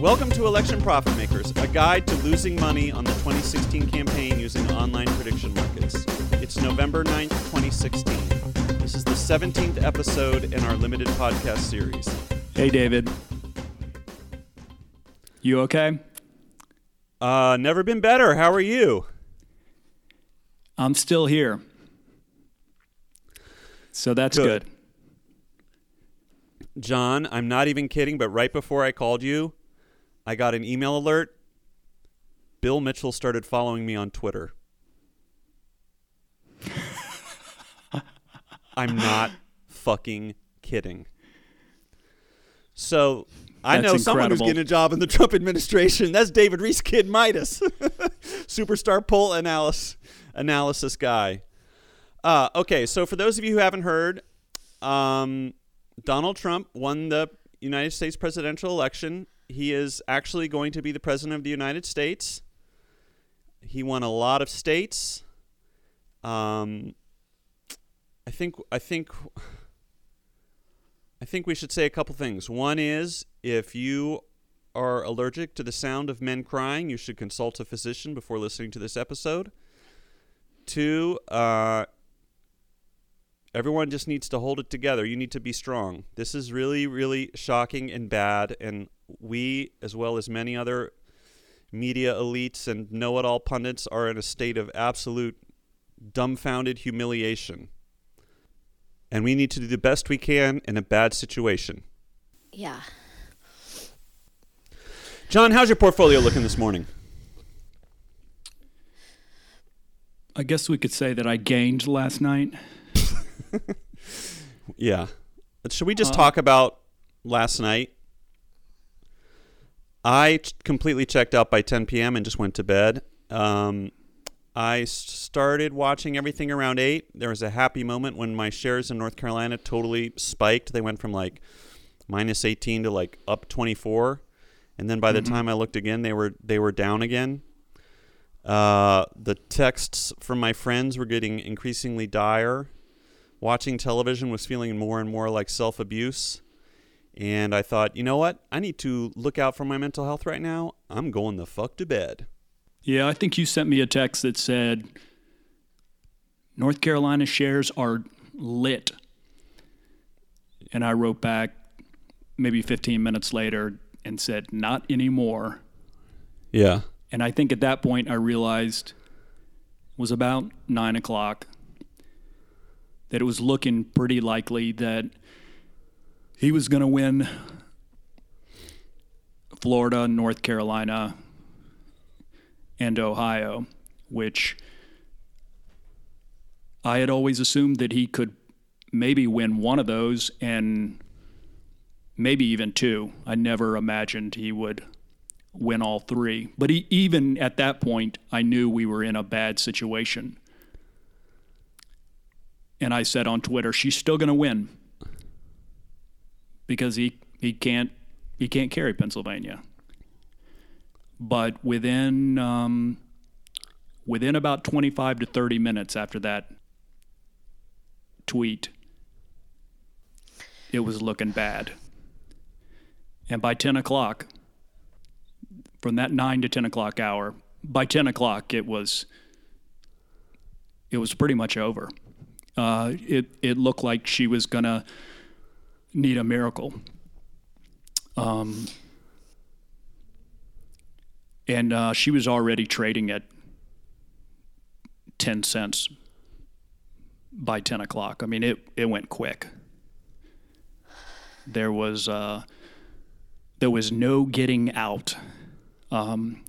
Welcome to Election Profit Makers, a guide to losing money on the 2016 campaign using online prediction markets. It's November 9th, 2016. This is the 17th episode in our limited podcast series. Hey, David. You okay? Uh, never been better. How are you? I'm still here. So that's Good. good. John, I'm not even kidding, but right before I called you, I got an email alert. Bill Mitchell started following me on Twitter. I'm not fucking kidding. So I That's know someone who's getting a job in the Trump administration. That's David Rees Kid Midas, superstar poll analysis analysis guy. Uh, okay, so for those of you who haven't heard, um, Donald Trump won the United States presidential election. He is actually going to be the president of the United States. He won a lot of states. Um, I think I think I think we should say a couple things. One is if you are allergic to the sound of men crying, you should consult a physician before listening to this episode. Two, uh, everyone just needs to hold it together. You need to be strong. This is really, really shocking and bad. And we, as well as many other media elites and know it all pundits, are in a state of absolute dumbfounded humiliation. And we need to do the best we can in a bad situation. Yeah. John, how's your portfolio looking this morning? I guess we could say that I gained last night. Yeah. But should we just Uh, talk about last night? I completely checked out by 10 p.m. and just went to bed. Um, I started watching everything around 8. There was a happy moment when my shares in North Carolina totally spiked. They went from like minus 18 to like up 24. And then by the time I looked again, they were they were down again. Uh, the texts from my friends were getting increasingly dire watching television was feeling more and more like self abuse. And I thought, you know what? I need to look out for my mental health right now. I'm going the fuck to bed. Yeah, I think you sent me a text that said North Carolina shares are lit. And I wrote back maybe 15 minutes later and said, not anymore. Yeah. And I think at that point I realized it was about nine o'clock that it was looking pretty likely that he was going to win Florida, North Carolina, and Ohio, which I had always assumed that he could maybe win one of those and maybe even two. I never imagined he would win all three. But he, even at that point, I knew we were in a bad situation. And I said on Twitter, she's still going to win because he, he can't he can't carry Pennsylvania. But within um, within about 25 to 30 minutes after that tweet, it was looking bad. And by 10 o'clock, from that 9 to 10 o'clock hour, by 10 o'clock, it was it was pretty much over. Uh, it it looked like she was gonna need a miracle. Um, and uh, she was already trading at ten cents by ten o'clock. I mean, it it went quick. There was uh, there was no getting out. Um,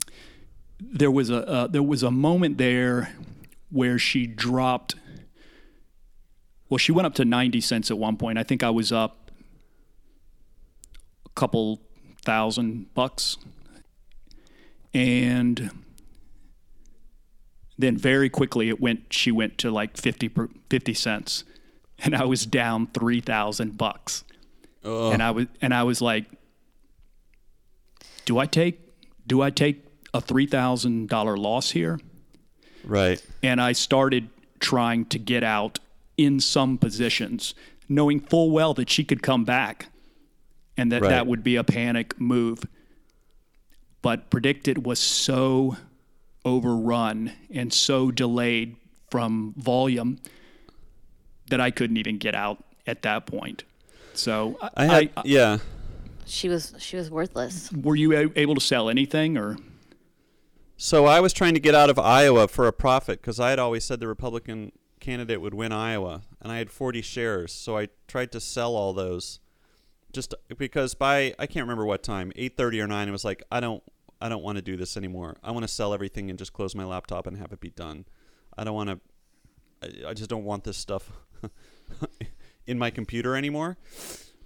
there was a uh, there was a moment there where she dropped. Well, she went up to ninety cents at one point. I think I was up couple thousand bucks, and then very quickly it went. She went to like 50, per, 50 cents, and I was down three thousand bucks. And I was and I was like, do I take do I take a three thousand dollar loss here? Right. and I started trying to get out in some positions, knowing full well that she could come back and that Right. that would be a panic move. but PredictIt was so overrun and so delayed from volume that I couldn't even get out at that point. So I had, I- yeah. She was she was worthless. were you a- able to sell anything or? So I was trying to get out of Iowa for a profit because I had always said the Republican candidate would win Iowa, and I had 40 shares. So I tried to sell all those, just because by I can't remember what time, 8:30 or 9. It was like I don't I don't want to do this anymore. I want to sell everything and just close my laptop and have it be done. I don't want to. I, I just don't want this stuff in my computer anymore.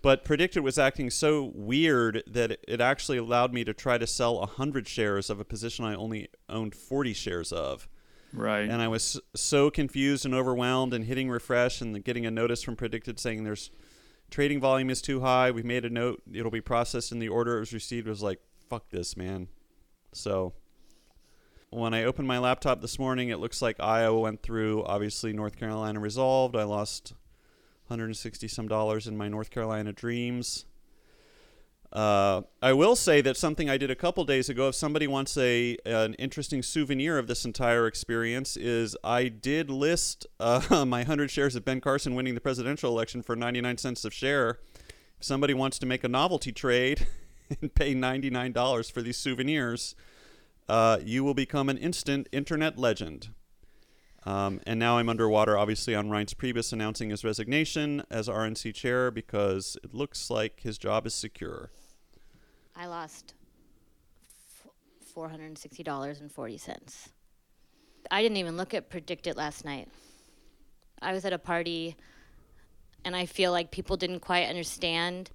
But PredictIt was acting so weird that it actually allowed me to try to sell 100 shares of a position I only owned 40 shares of. Right. And I was so confused and overwhelmed and hitting refresh and getting a notice from PredictIt saying there's trading volume is too high. We've made a note. It'll be processed in the order it was received. Was like, fuck this, man. So when I opened my laptop this morning, it looks like Iowa went through. Obviously, North Carolina resolved. I lost 160 some dollars in my North Carolina dreams. Uh, I will say that something I did a couple days ago. If somebody wants a an interesting souvenir of this entire experience, is I did list uh, my 100 shares of Ben Carson winning the presidential election for 99 cents a share. If somebody wants to make a novelty trade and pay $99 for these souvenirs, uh, you will become an instant internet legend. Um, and now I'm underwater, obviously, on Reince Priebus announcing his resignation as RNC chair because it looks like his job is secure. I lost four hundred and sixty dollars and forty cents. I didn't even look at PredictIt last night. I was at a party, and I feel like people didn't quite understand.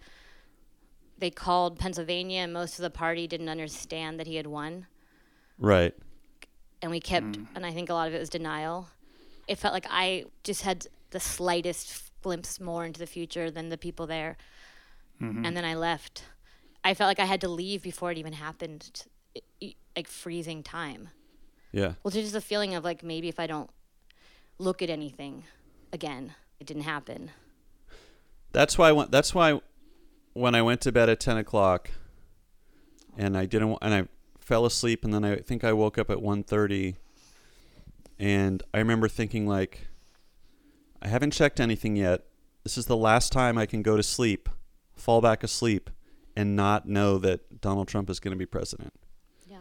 They called Pennsylvania, and most of the party didn't understand that he had won. Right. And we kept hmm. and i think a lot of it was denial. It felt like i just had the slightest glimpse more into the future than the people there. Mm-hmm. And then i left. I felt like i had to leave before it even happened t- i- like freezing time. Yeah. well there's just the feeling of like maybe if i don't look at anything again it didn't happen. That's why. I went, that's why when I went to bed at ten o'clock, and I didn't, wa- and I fell asleep, and then I think I woke up at 1.30, and I remember thinking like, I haven't checked anything yet. This is the last time I can go to sleep, fall back asleep, and not know that Donald Trump is going to be president. yeah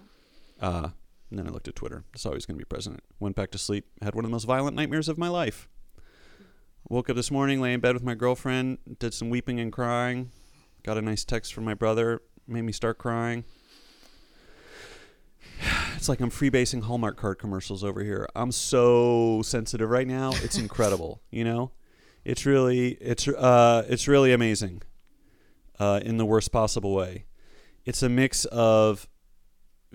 Uh, and then I looked at Twitter. Saw he was going to be president. Went back to sleep. Had one of the most violent nightmares of my life. Woke up this morning, lay in bed with my girlfriend, did some weeping and crying. Got a nice text from my brother, made me start crying. It's like I'm freebasing Hallmark card commercials over here. I'm so sensitive right now. It's incredible, you know? It's really it's uh it's really amazing. Uh in the worst possible way. It's a mix of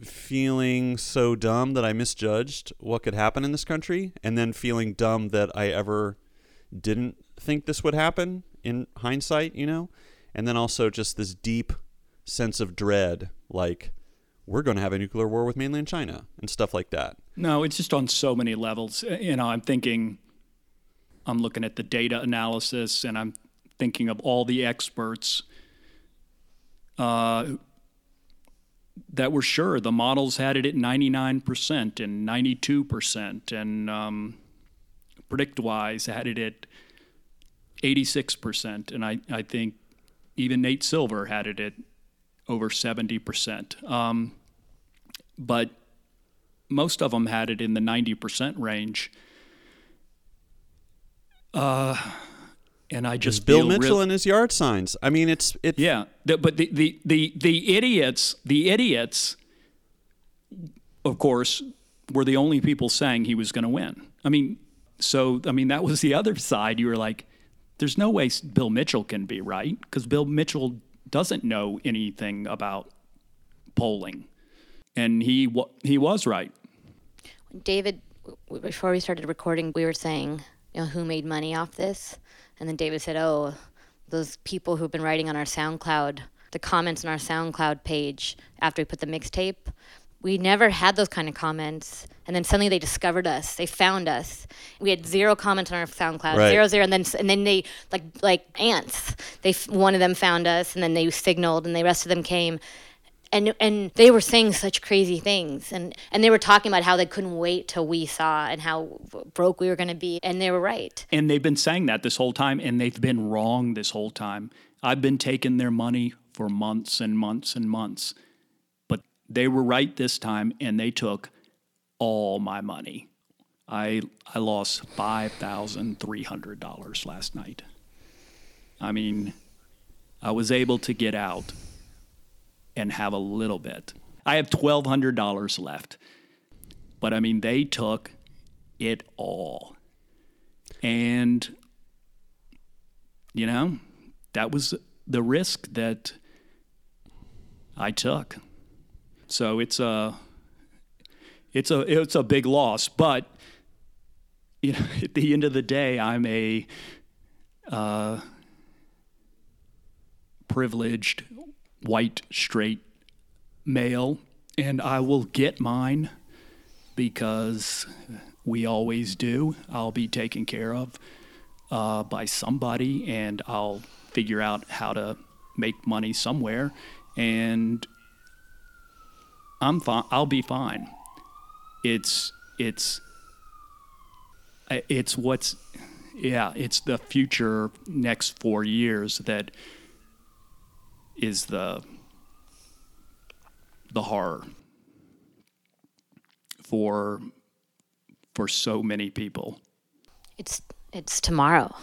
feeling so dumb that I misjudged what could happen in this country, and then feeling dumb that I ever didn't think this would happen in hindsight, you know? And then also just this deep sense of dread, like, we're going to have a nuclear war with mainland China and stuff like that. No, it's just on so many levels. Uh, You know, I'm thinking, I'm looking at the data analysis and I'm thinking of all the experts uh, that were sure the models had it at 99% and 92%, and um, PredictWise had it at 86%. And I, I think even Nate Silver had it at over 70%. Um, but most of them had it in the 90% range. Uh, and I just Bill Mitchell and his yard signs. I mean, it's it. yeah, the, but the, the the the idiots, the idiots, of course, were the only people saying he was going to win. I mean, so I mean that was the other side. You were like, "There's no way Bill Mitchell can be right because Bill Mitchell doesn't know anything about polling," and he he was right. David, before we started recording, we were saying, you know, who made money off this? And then David said, oh, those people who've been writing on our SoundCloud, the comments on our SoundCloud page after we put the mixtape. We never had those kind of comments. And then suddenly they discovered us. They found us. We had zero comments on our SoundCloud, Right. zero, zero. And then, and then they, like, like ants, they, one of them found us and then they signaled and the rest of them came and and they were saying such crazy things and and they were talking about how they couldn't wait till we saw and how broke we were going to be and they were right And they've been saying that this whole time, and they've been wrong this whole time. I've been taking their money for months and months and months, but they were right this time, and they took all my money. I I lost five thousand three hundred dollars last night. I mean, I was able to get out and have a little bit. I have twelve hundred dollars left, but I mean, they took it all. And, you know, that was the risk that I took. So it's a, it's a, it's a big loss. But, you know, at the end of the day, I'm a uh, privileged, white, straight male, and I will get mine because we always do. I'll be taken care of uh, by somebody, and I'll figure out how to make money somewhere, and I'm fine. I'll be fine. It's it's uh, it's what's yeah. It's the future next four years that is the the horror for for so many people. it's it's tomorrow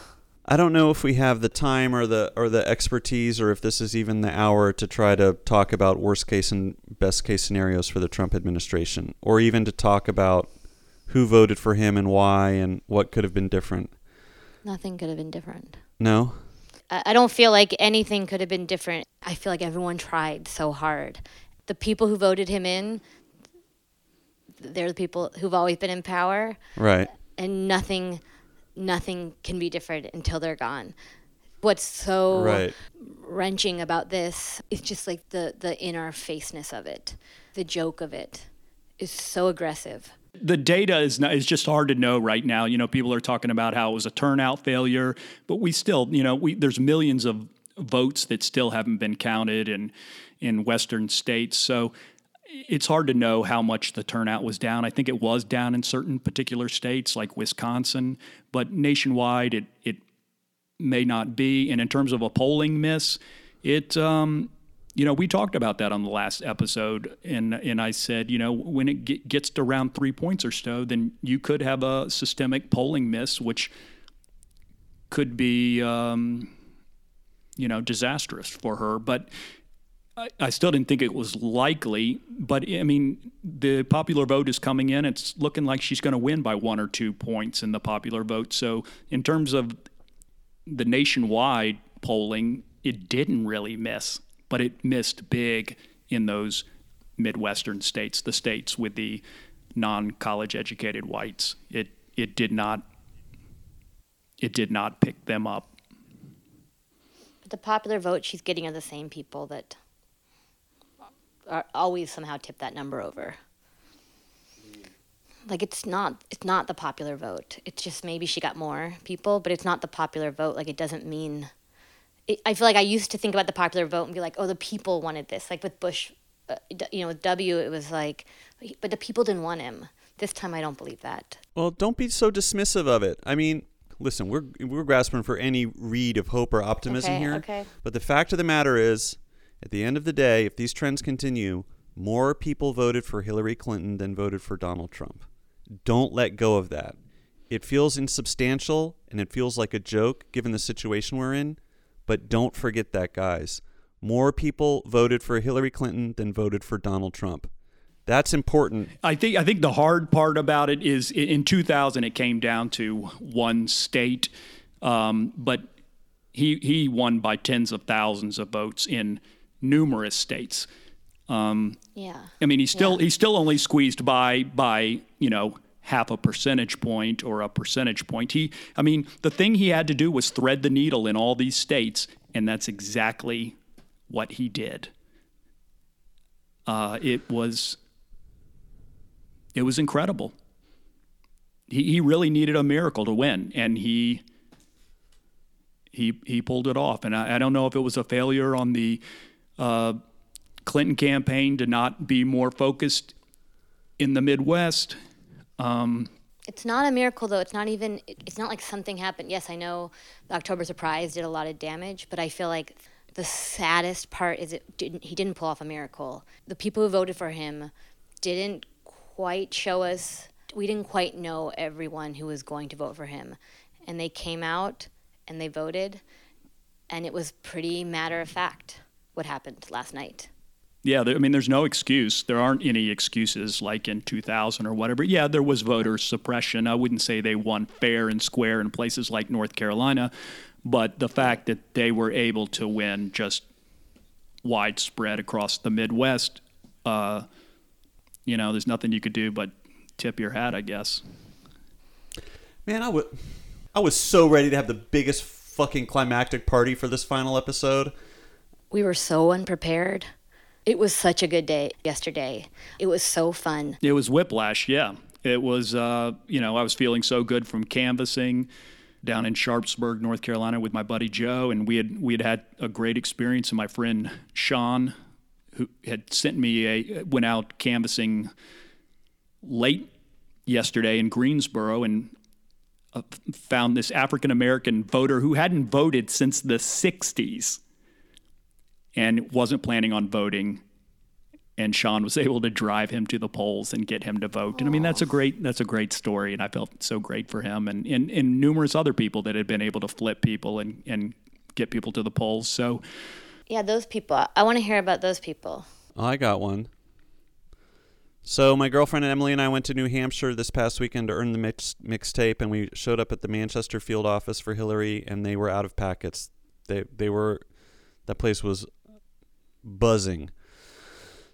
I don't know if we have the time or the or the expertise or if this is even the hour to try to talk about worst case and best case scenarios for the Trump administration or even to talk about who voted for him and why and what could have been different. nothing could have been different No. I I don't feel like anything could have been different. I feel like everyone tried so hard. The people who voted him in, they're the people who've always been in power, Right. and nothing, nothing can be different until they're gone. What's so Right. wrenching about this is just like the the in our faceness of it, the joke of it, is so aggressive. The data is not, is just hard to know right now. You know, people are talking about how it was a turnout failure, but we still, you know, we there's millions of votes that still haven't been counted in in western states. So it's hard to know how much the turnout was down. I think it was down in certain particular states like Wisconsin, but nationwide it it may not be. And in terms of a polling miss, it um, you know we talked about that on the last episode, and and I said you know when it get, gets to around three points or so, then you could have a systemic polling miss, which could be um, you know disastrous for her, but. I, still didn't think it was likely, but I mean, the popular vote is coming in. It's looking like she's going to win by one or two points in the popular vote. So, in terms of the nationwide polling, it didn't really miss, but it missed big in those Midwestern states, the states with the non-college educated whites. It it did not it did not pick them up. But the popular vote she's getting are the same people that are always somehow tip that number over. Like it's not it's not the popular vote. It's just maybe she got more people, but it's not the popular vote. Like it doesn't mean. It, I feel like I used to think about the popular vote and be like, oh, the people wanted this. Like with Bush, uh, you know, with W, it was like, but the people didn't want him. This time, I don't believe that. Well, don't be so dismissive of it. I mean, listen, we're we're grasping for any read of hope or optimism Okay, here. okay. But the fact of the matter is, at the end of the day, if these trends continue, more people voted for Hillary Clinton than voted for Donald Trump. Don't let go of that. It feels insubstantial and it feels like a joke given the situation we're in, but don't forget that, guys. More people voted for Hillary Clinton than voted for Donald Trump. That's important. I think I think the hard part about it is in 2000 it came down to one state, um, but he he won by tens of thousands of votes in numerous states. Yeah. I mean, he's still Yeah. he's still only squeezed by by you know half a percentage point or a percentage point. He, I mean, the thing he had to do was thread the needle in all these states, and that's exactly what he did. Uh, it was it was incredible. He he really needed a miracle to win, and he he he pulled it off. And I, I don't know if it was a failure on the uh, Clinton campaign to not be more focused in the Midwest. Um, it's not a miracle though. It's not even. It's not like something happened. Yes, I know the October surprise did a lot of damage, but I feel like the saddest part is it didn't. He didn't pull off a miracle. The people who voted for him didn't quite show us. We didn't quite know everyone who was going to vote for him, and they came out and they voted, and it was pretty matter of fact what happened last night. Yeah, I mean, there's no excuse. There aren't any excuses like in 2000 or whatever. Yeah, there was voter suppression. I wouldn't say they won fair and square in places like North Carolina, but the fact that they were able to win just widespread across the Midwest, uh, you know, there's nothing you could do but tip your hat, I guess. Man, I would, I was so ready to have the biggest fucking climactic party for this final episode. We were so unprepared. It was such a good day yesterday. It was so fun. It was whiplash, yeah. It was, uh, you know, I was feeling so good from canvassing down in Sharpsburg, North Carolina, with my buddy Joe, and we had we had had a great experience. And my friend Sean, who had sent me a went out canvassing late yesterday in Greensboro, and uh, found this African American voter who hadn't voted since the '60s and wasn't planning on voting and Sean was able to drive him to the polls and get him to vote. And I mean, that's a oh. great that's a great story, and I felt so great for him and, and, and numerous other people that had been able to flip people and, and get people to the polls. So, yeah, those people. I want to hear about those people. I got one. So my girlfriend Emily and I went to New Hampshire this past weekend to earn the mix mixtape, and we showed up at the Manchester field office for Hillary, and they were out of packets. They they were that place was buzzing.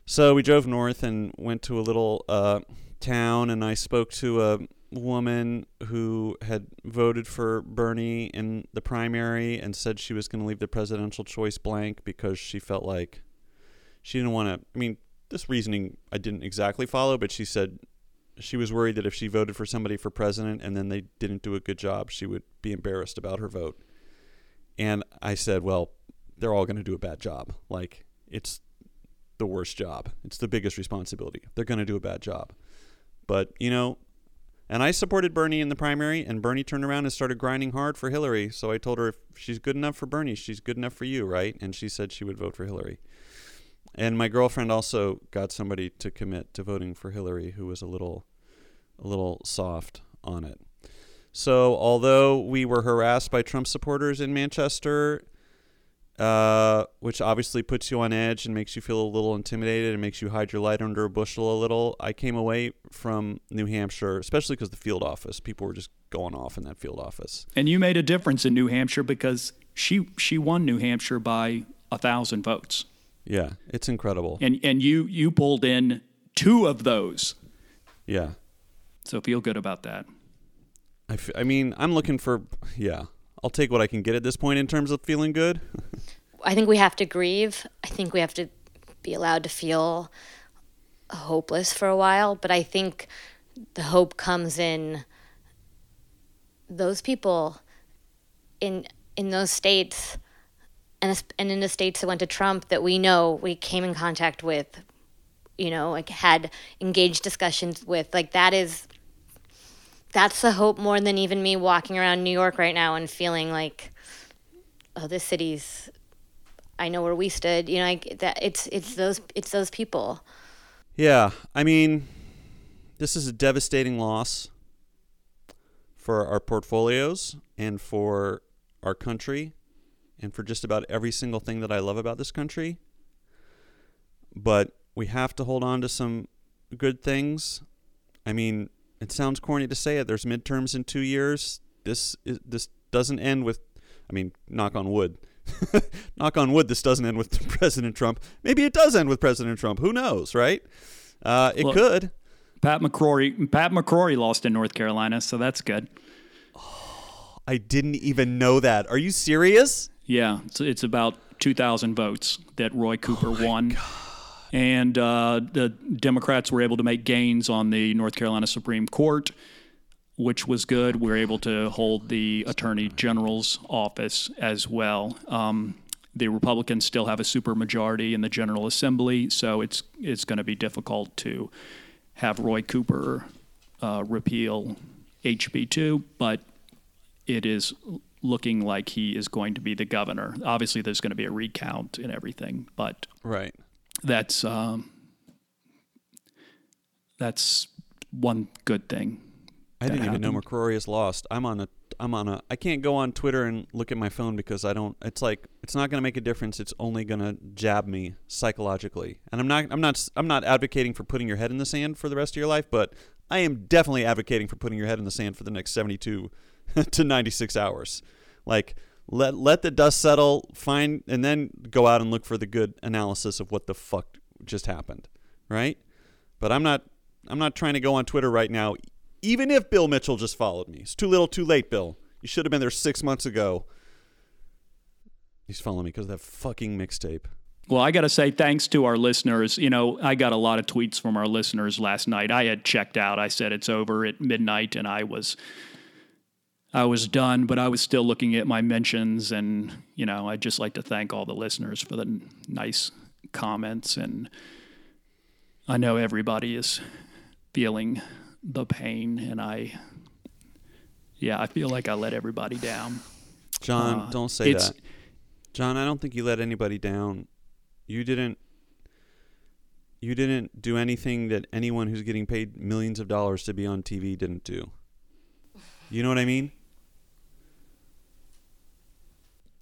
So we drove north and went to a little uh, town, and I spoke to a woman who had voted for Bernie in the primary and said she was going to leave the presidential choice blank because she felt like she didn't want to. I mean, this reasoning I didn't exactly follow, but she said she was worried that if she voted for somebody for president and then they didn't do a good job, she would be embarrassed about her vote. And I said, well, they're all going to do a bad job. Like, it's the worst job. It's the biggest responsibility. They're going to do a bad job. But, you know, and I supported Bernie in the primary, and Bernie turned around and started grinding hard for Hillary. So I told her if she's good enough for Bernie, she's good enough for you, right? And she said she would vote for Hillary. And my girlfriend also got somebody to commit to voting for Hillary who was a little a little soft on it. So although we were harassed by Trump supporters in Manchester, uh, which obviously puts you on edge and makes you feel a little intimidated and makes you hide your light under a bushel a little. I came away from New Hampshire, especially because the field office, people were just going off in that field office. And you made a difference in New Hampshire because she she won New Hampshire by a thousand votes. Yeah, it's incredible. And and you you pulled in two of those. Yeah. So feel good about that. I, f- I mean, I'm looking for yeah. I'll take what I can get at this point in terms of feeling good. I think we have to grieve. I think we have to be allowed to feel hopeless for a while, but I think the hope comes in those people in in those states and and in the states that went to Trump that we know we came in contact with you know like had engaged discussions with like that is that's the hope more than even me walking around New York right now and feeling like, oh, this city's. I know where we stood. You know, like that. It's it's those it's those people. Yeah, I mean, this is a devastating loss for our portfolios and for our country and for just about every single thing that I love about this country. But we have to hold on to some good things. I mean, it sounds corny to say it. There's midterms in two years. This is, this doesn't end with, I mean, knock on wood. knock on wood. This doesn't end with President Trump. Maybe it does end with President Trump. Who knows, right? Uh, it could. Pat McCrory. Pat McCrory lost in North Carolina, so that's good. Oh, I didn't even know that. Are you serious? Yeah, it's, it's about 2,000 votes that Roy Cooper oh won. God and uh, the Democrats were able to make gains on the North Carolina Supreme Court, which was good. We were able to hold the Attorney General's office as well. Um, the Republicans still have a supermajority in the General Assembly, so it's it's going to be difficult to have Roy Cooper uh, repeal HB two, but it is looking like he is going to be the governor. Obviously, there's going to be a recount and everything, but Right. That's um, that's one good thing. I didn't that even know happened. McCrory is lost. I'm on a I'm on a I can't go on Twitter and look at my phone because I don't it's like it's not going to make a difference. It's only going to jab me psychologically. And I'm not I'm not I'm not advocating for putting your head in the sand for the rest of your life, but I am definitely advocating for putting your head in the sand for the next 72 to 96 hours. Like let let the dust settle, find and then go out and look for the good analysis of what the fuck just happened, right? But I'm not I'm not trying to go on Twitter right now even if Bill Mitchell just followed me. It's too little, too late, Bill. You should have been there 6 months ago. He's following me because of that fucking mixtape. Well, I got to say thanks to our listeners. You know, I got a lot of tweets from our listeners last night. I had checked out. I said it's over at midnight, and I was I was done, but I was still looking at my mentions, and you know, I'd just like to thank all the listeners for the n- nice comments, and I know everybody is feeling the pain, and I, yeah, I feel like I let everybody down. John, Uh, don't say it's- that. John, I don't think you let anybody down. You didn't you didn't do anything that anyone who's getting paid millions of dollars to be on TV didn't do. You know what I mean?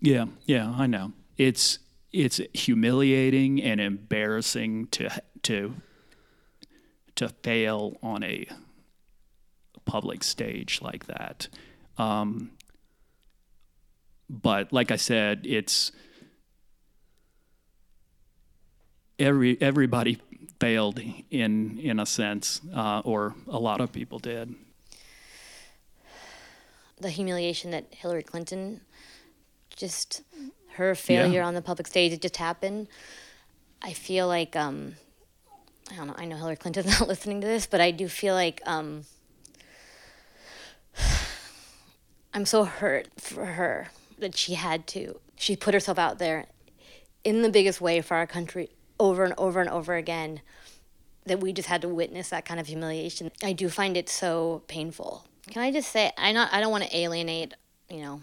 Yeah, yeah, I know. It's it's humiliating and embarrassing to to to fail on a public stage like that. Um, but like I said, it's every everybody failed in in a sense, uh, or a lot of people did. the humiliation that Hillary Clinton just her failure on the public stage it just happened. I feel like um I don't know, I know Hillary Clinton's not listening to this, but I do feel like um I'm so hurt for her that she had to she put herself out there in the biggest way for our country over and over and over again that we just had to witness that kind of humiliation. I do find it so painful. Can I just say I not I don't want to alienate, you know,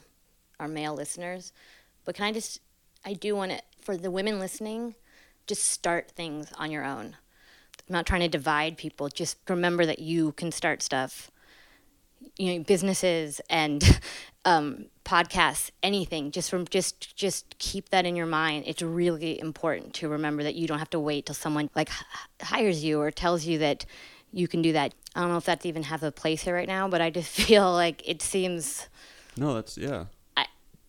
our male listeners, but can I just I do want to for the women listening, just start things on your own. I'm not trying to divide people. Just remember that you can start stuff. You know, businesses and um, podcasts, anything. Just from just just keep that in your mind. It's really important to remember that you don't have to wait till someone like h- hires you or tells you that you can do that. I don't know if that's even have a place here right now, but I just feel like it seems No, that's yeah.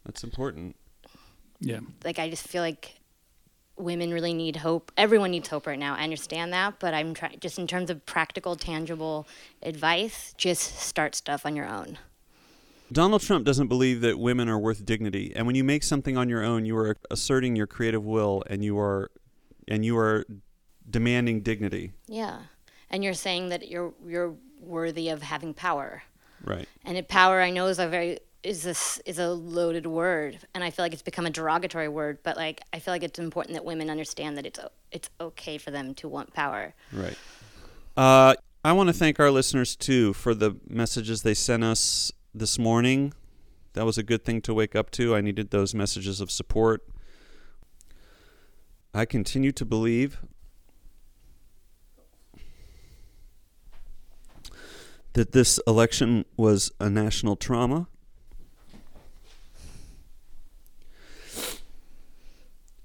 I- That's important. Yeah. like I just feel like women really need hope. Everyone needs hope right now. I understand that, but I'm trying just in terms of practical, tangible advice, just start stuff on your own. Donald Trump doesn't believe that women are worth dignity, and when you make something on your own, you are asserting your creative will, and you are, and you are demanding dignity. Yeah. And you're saying that you're you're worthy of having power. Right. And power I know is a very is this is a loaded word and I feel like it's become a derogatory word, but like I feel like it's important that women understand that it's it's okay for them to want power. Right. Uh, I want to thank our listeners too for the messages they sent us this morning. That was a good thing to wake up to. I needed those messages of support. I continue to believe that this election was a national trauma.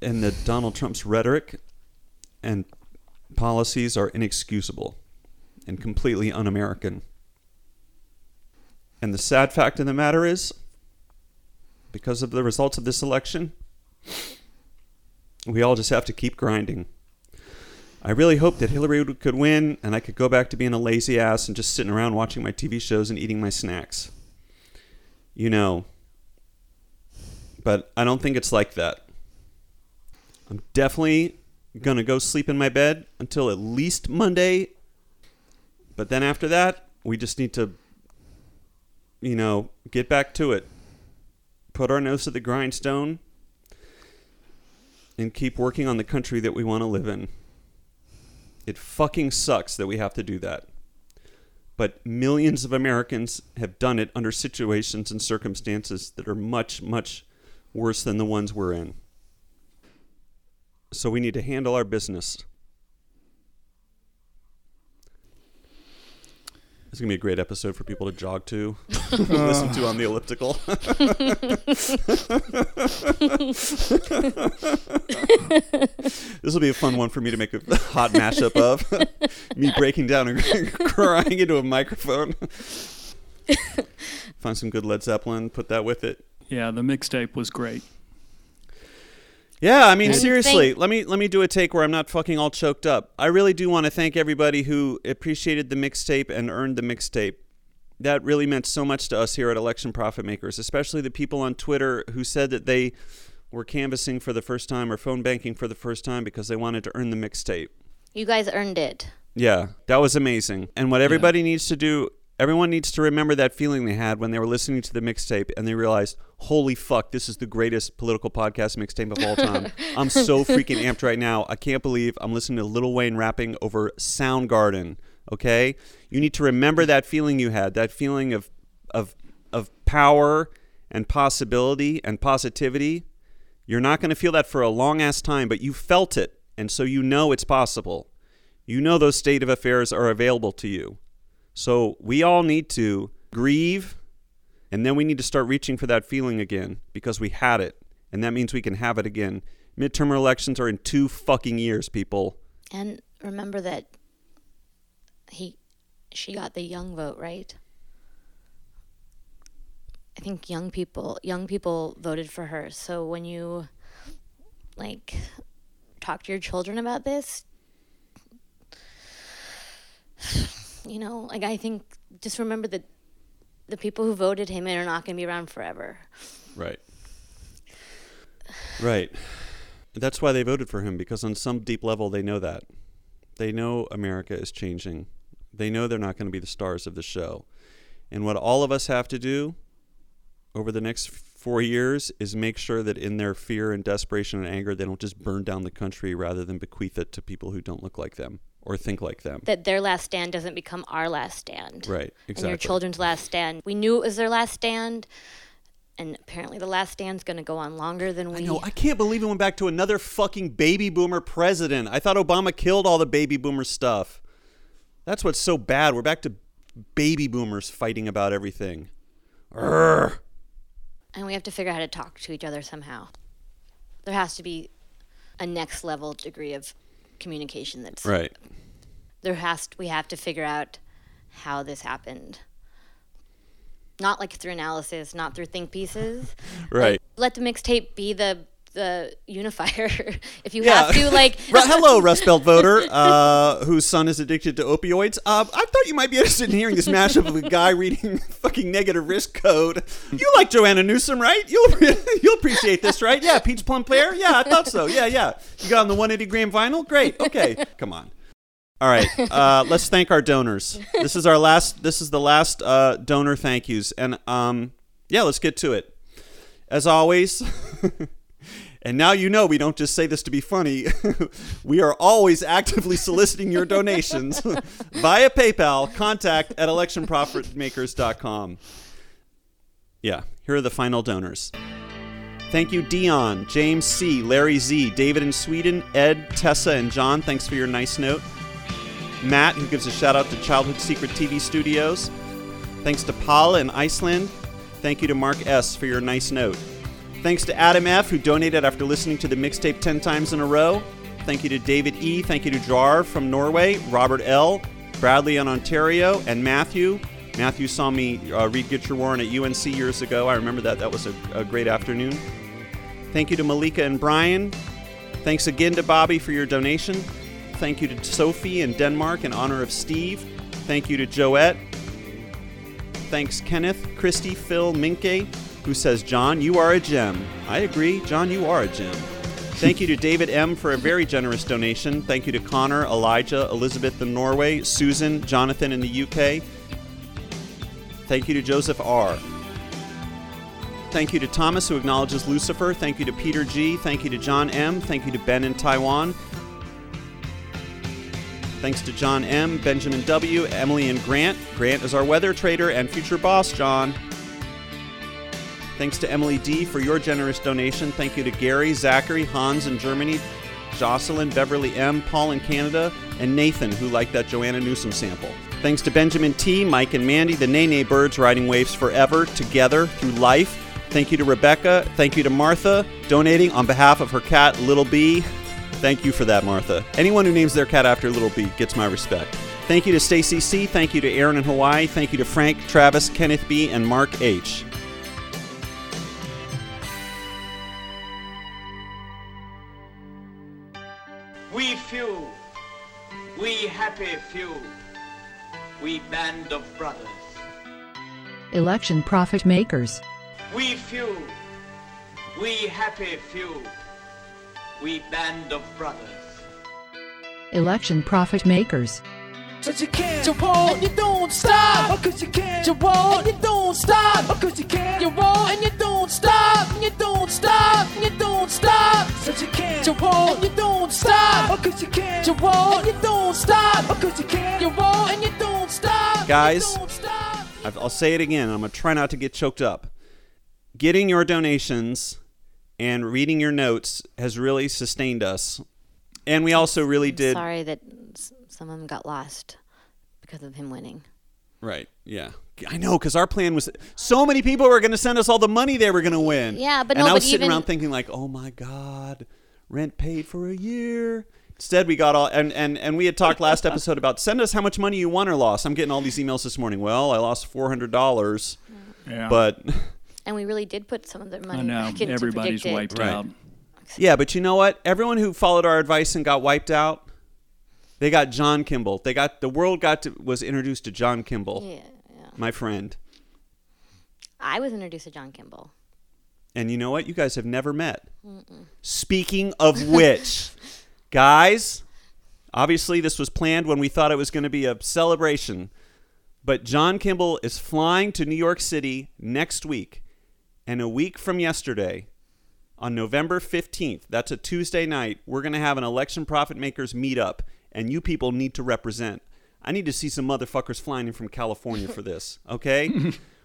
And that Donald Trump's rhetoric and policies are inexcusable and completely un American. And the sad fact of the matter is, because of the results of this election, we all just have to keep grinding. I really hope that Hillary could win and I could go back to being a lazy ass and just sitting around watching my TV shows and eating my snacks. You know. But I don't think it's like that. I'm definitely gonna go sleep in my bed until at least Monday. But then after that, we just need to, you know, get back to it. Put our nose to the grindstone and keep working on the country that we want to live in. It fucking sucks that we have to do that. But millions of Americans have done it under situations and circumstances that are much, much worse than the ones we're in. So we need to handle our business. It's gonna be a great episode for people to jog to, listen to on the elliptical. this will be a fun one for me to make a hot mashup of me breaking down and crying into a microphone. Find some good Led Zeppelin, put that with it. Yeah, the mixtape was great. Yeah, I mean And seriously, let me let me do a take where I'm not fucking all choked up. I really do want to thank everybody who appreciated the mixtape and earned the mixtape. That really meant so much to us here at Election Profit Makers, especially the people on Twitter who said that they were canvassing for the first time or phone banking for the first time because they wanted to earn the mixtape. You guys earned it. Yeah, that was amazing. And what everybody needs to do, everyone needs to remember that feeling they had when they were listening to the mixtape and they realized, holy fuck, this is the greatest political podcast mixtape of all time. I'm so freaking amped right now. I can't believe I'm listening to Lil Wayne rapping over Soundgarden. Okay? You need to remember that feeling you had, that feeling of of of power and possibility and positivity. You're not going to feel that for a long ass time, but you felt it, and so you know it's possible. You know those state of affairs are available to you. So we all need to grieve, and then we need to start reaching for that feeling again because we had it, and that means we can have it again. Midterm elections are in two fucking years, people. And remember that he she got the young vote, right? I think young people young people voted for her. So when you like talk to your children about this, you know, like I think just remember that the people who voted him in are not going to be around forever. Right. Right. That's why they voted for him because on some deep level they know that. They know America is changing. They know they're not going to be the stars of the show. And what all of us have to do over the next 4 years is make sure that in their fear and desperation and anger they don't just burn down the country rather than bequeath it to people who don't look like them or think like them. That their last stand doesn't become our last stand. Right, exactly. And your children's last stand. We knew it was their last stand, and apparently the last stand's going to go on longer than we. I know. I can't believe it went back to another fucking baby boomer president. I thought Obama killed all the baby boomer stuff. That's what's so bad. We're back to baby boomers fighting about everything. Urgh. and we have to figure out how to talk to each other somehow. There has to be a next level degree of communication that's Right. there has to, we have to figure out how this happened. Not like through analysis, not through think pieces. Right. Let the mixtape be the the unifier. if you Yeah. have to, like, Hello, Rust Belt voter uh, whose son is addicted to opioids. Uh, I thought you might be interested in hearing this mashup of a guy reading fucking negative risk code. You like Joanna Newsom, right? You'll you'll appreciate this, right? Yeah, Peach Plum Pear. Yeah, I thought so. Yeah, yeah. You got on the 180 gram vinyl. Great. Okay, come on. All right, uh, let's thank our donors. This is our last. This is the last uh, donor thank yous, and um, yeah, let's get to it. As always, and now you know we don't just say this to be funny. we are always actively soliciting your donations via PayPal. Contact at electionprofitmakers.com. Yeah, here are the final donors. Thank you, Dion, James C., Larry Z., David in Sweden, Ed, Tessa, and John. Thanks for your nice note. Matt, who gives a shout out to Childhood Secret TV Studios. Thanks to Paula in Iceland. Thank you to Mark S. for your nice note. Thanks to Adam F., who donated after listening to the mixtape 10 times in a row. Thank you to David E. Thank you to Jar from Norway, Robert L., Bradley in Ontario, and Matthew. Matthew saw me uh, read Get Your War On at UNC years ago. I remember that. That was a, a great afternoon. Thank you to Malika and Brian. Thanks again to Bobby for your donation. Thank you to Sophie in Denmark in honor of Steve. Thank you to Joette. Thanks Kenneth, Christy, Phil, Minke, who says, John, you are a gem. I agree. John, you are a gem. Thank you to David M. for a very generous donation. Thank you to Connor, Elijah, Elizabeth in Norway, Susan, Jonathan in the UK. Thank you to Joseph R. Thank you to Thomas, who acknowledges Lucifer. Thank you to Peter G. Thank you to John M. Thank you to Ben in Taiwan. Thanks to John M., Benjamin W., Emily, and Grant. Grant is our weather trader and future boss, John. Thanks to Emily D. for your generous donation. Thank you to Gary, Zachary, Hans in Germany, Jocelyn, Beverly M., Paul in Canada, and Nathan, who liked that Joanna Newsom sample. Thanks to Benjamin T., Mike, and Mandy, the Nene Birds riding waves forever, together, through life. Thank you to Rebecca. Thank you to Martha, donating on behalf of her cat, Little B. Thank you for that, Martha. Anyone who names their cat after Little B gets my respect. Thank you to Stacy C. Thank you to Aaron in Hawaii. Thank you to Frank, Travis, Kenneth B., and Mark H. band of brothers. Election profit makers. We few, we happy few, we band of brothers. Election profit makers. Cause you can't, you won't, and you don't stop. Oh, cause you can't, you won't, and you don't stop. Oh, cause you can't, you won't, and you don't stop. And you don't stop, and you don't stop. Cause you can't, you won't, and you don't stop. Oh, cause you can't, you won't, and you don't stop. Oh, cause you can't, you won't, and you don't stop. Guys. You don't stop. I've- I'll say it again. I'm going to try not to get choked up. Getting your donations and reading your notes has really sustained us. And we also really did. Sorry that s- some of them got lost because of him winning. Right. Yeah. I know, because our plan was so many people were going to send us all the money they were going to win. Yeah, but and no, I was but sitting even- around thinking like, oh my god, rent paid for a year. Instead, we got all and and and we had talked last episode about send us how much money you won or lost. I'm getting all these emails this morning. Well, I lost four hundred dollars, Yeah. but And we really did put some of their money I know back into everybody's PredictIt. wiped Right. out. yeah, but you know what? Everyone who followed our advice and got wiped out, they got Jon Kimball. They got the world got to was introduced to Jon Kimball, Yeah, yeah. my friend. I was introduced to Jon Kimball. And you know what? You guys have never met. Speaking of which, guys, obviously this was planned when we thought it was going to be a celebration. But Jon Kimball is flying to New York City next week. And a week from yesterday, on November 15th, that's a Tuesday night, we're going to have an election profit makers meetup. And you people need to represent. I need to see some motherfuckers flying in from California for this, okay?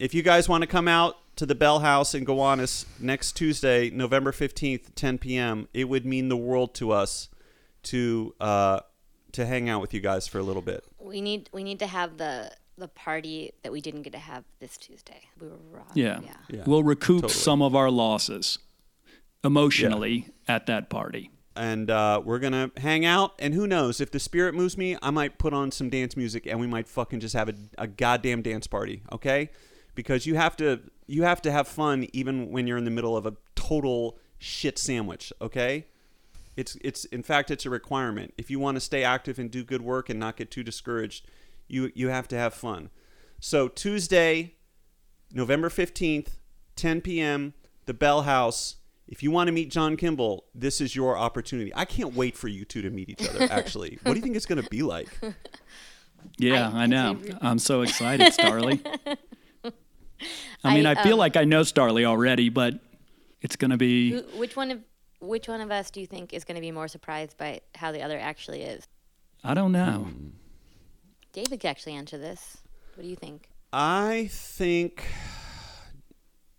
if you guys want to come out to the Bell House in Gowanus next Tuesday, November 15th, 10 p.m., it would mean the world to us to uh, to hang out with you guys for a little bit. We need we need to have the the party that we didn't get to have this Tuesday. We were robbed. Yeah. yeah. Yeah, We'll recoup totally. some of our losses emotionally at that party. And uh, we're going to hang out. And who knows? If the spirit moves me, I might put on some dance music and we might fucking just have a, a goddamn dance party, okay? Because you have to you have to have fun even when you're in the middle of a total shit sandwich, okay? It's it's in fact it's a requirement. If you want to stay active and do good work and not get too discouraged, you you have to have fun. So Tuesday, November 15th, 10 p.m., the Bell House. If you want to meet Jon Kimball, this is your opportunity. I can't wait for you two to meet each other, actually. what do you think it's going to be like? Yeah, I, know. I'm so excited, Starlee. I mean, I, I, feel um, like I know Starlee already, but it's going to be. Who, which one of which one of us do you think is going to be more surprised by how the other actually is? I don't know. David could actually answer this. What do you think? I think.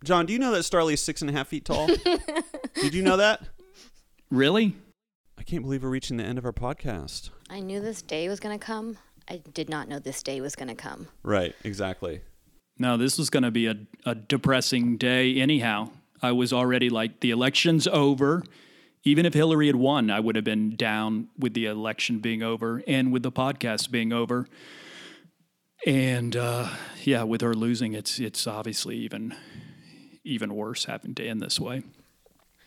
Jon, do you know that Starlee is six and a half feet tall? Did you know that? Really? I can't believe we're reaching the end of our podcast. I knew this day was going to come. I did not know this day was going to come. Right, exactly. No, this was going to be a, a depressing day, anyhow. I was already like, the election's over. Even if Hillary had won, I would have been down with the election being over and with the podcast being over. And uh, yeah, with her losing, it's it's obviously even even worse having to end this way.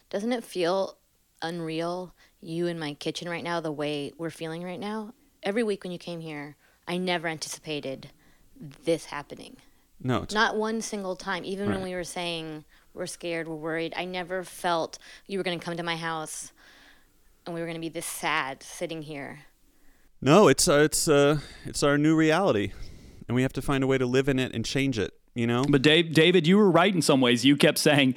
Doesn't it feel unreal, you in my kitchen right now, the way we're feeling right now? Every week when you came here, I never anticipated this happening. No, it's Not one single time. Even when we were saying we're scared, we're worried, I never felt you were going to come to my house and we were going to be this sad sitting here. no, it's uh, it's uh, it's our new reality, and we have to find a way to live in it and change it. You know, But Dave, David, you were right in some ways. You kept saying,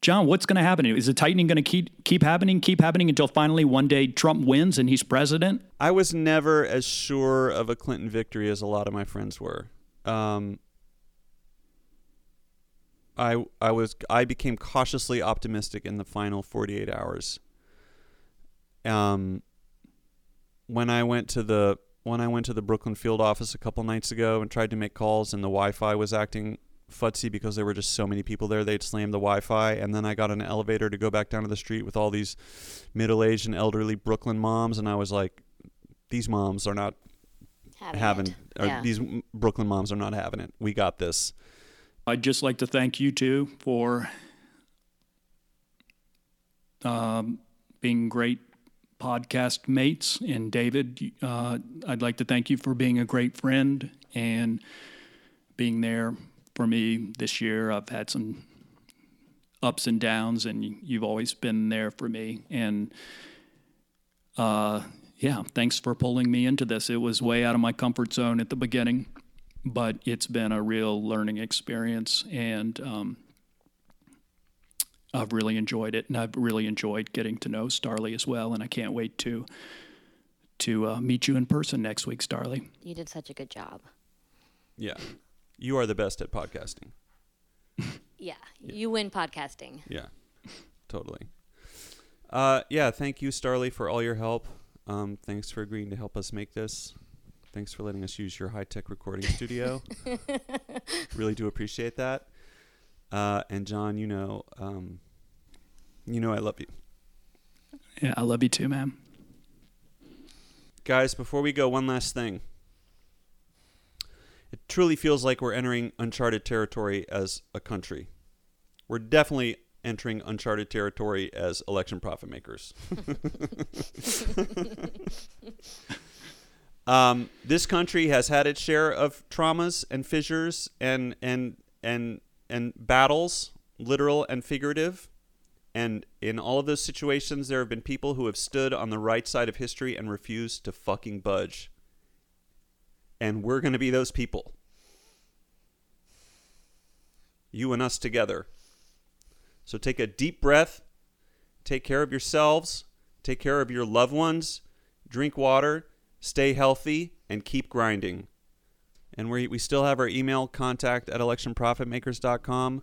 "Jon, what's going to happen? Is the tightening going to keep keep happening, keep happening until finally one day Trump wins and he's president?" I was never as sure of a Clinton victory as a lot of my friends were. Um, I I was I became cautiously optimistic in the final 48 hours. Um, when I went to the when I went to the Brooklyn field office a couple nights ago and tried to make calls and the Wi-Fi was acting futzy because there were just so many people there they'd slammed the Wi-Fi and then I got an elevator to go back down to the street with all these middle-aged and elderly Brooklyn moms and I was like these moms are not Having, having yeah. these Brooklyn moms are not having it. We got this. I'd just like to thank you two for um, being great podcast mates. And David, uh, I'd like to thank you for being a great friend and being there for me this year. I've had some ups and downs, and you've always been there for me. And uh, yeah, thanks for pulling me into this. It was way out of my comfort zone at the beginning, but it's been a real learning experience, and um, I've really enjoyed it, and I've really enjoyed getting to know Starlee as well. And I can't wait to to uh, meet you in person next week, Starlee. You did such a good job. Yeah. You are the best at podcasting. Yeah, you win podcasting. Yeah. Totally. Uh, yeah, thank you, Starlee, for all your help. Um, thanks for agreeing to help us make this. Thanks for letting us use your high tech recording studio. really do appreciate that. Uh, and Jon, you know, um, you know I love you. Yeah, I love you too, man. Guys, before we go, one last thing. It truly feels like we're entering uncharted territory as a country. We're definitely entering uncharted territory as election profit makers. um, this country has had its share of traumas and fissures and and and and battles, literal and figurative. And in all of those situations, there have been people who have stood on the right side of history and refused to fucking budge. And we're going to be those people. You and us together. So take a deep breath. Take care of yourselves. Take care of your loved ones. Drink water. Stay healthy. And keep grinding. And we, we still have our email contact at electionprofitmakers.com.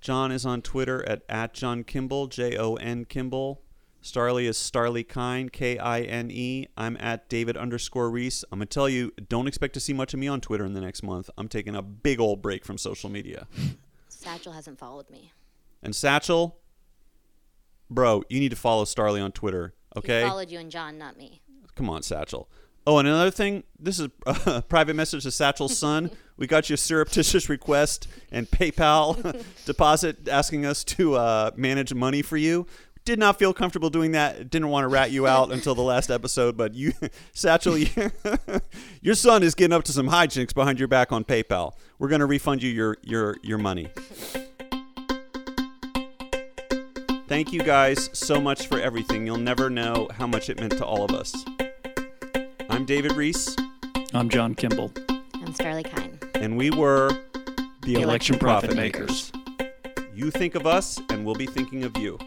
Jon is on Twitter at, at Jon Kimball, J O N Kimball. Starlee is Starlee Kine, K I N E. I'm at David underscore Rees. I'm going to tell you, don't expect to see much of me on Twitter in the next month. I'm taking a big old break from social media. Satchel hasn't followed me. And Satchel, bro, you need to follow Starlee on Twitter, okay? He followed you and John, not me. Come on, Satchel. Oh, and another thing, this is a private message to Satchel's son. We got you a surreptitious request and PayPal deposit asking us to uh, manage money for you. Did not feel comfortable doing that. Didn't want to rat you out until the last episode, but you, Satchel, you, your son is getting up to some hijinks behind your back on PayPal. We're going to refund you your your your money. Thank you guys so much for everything. You'll never know how much it meant to all of us. I'm David Rees, I'm Jon Kimball. I'm Starlee Kine. and we were the, Election Election Profit Profit Makers. You think of us, and we'll be thinking of you.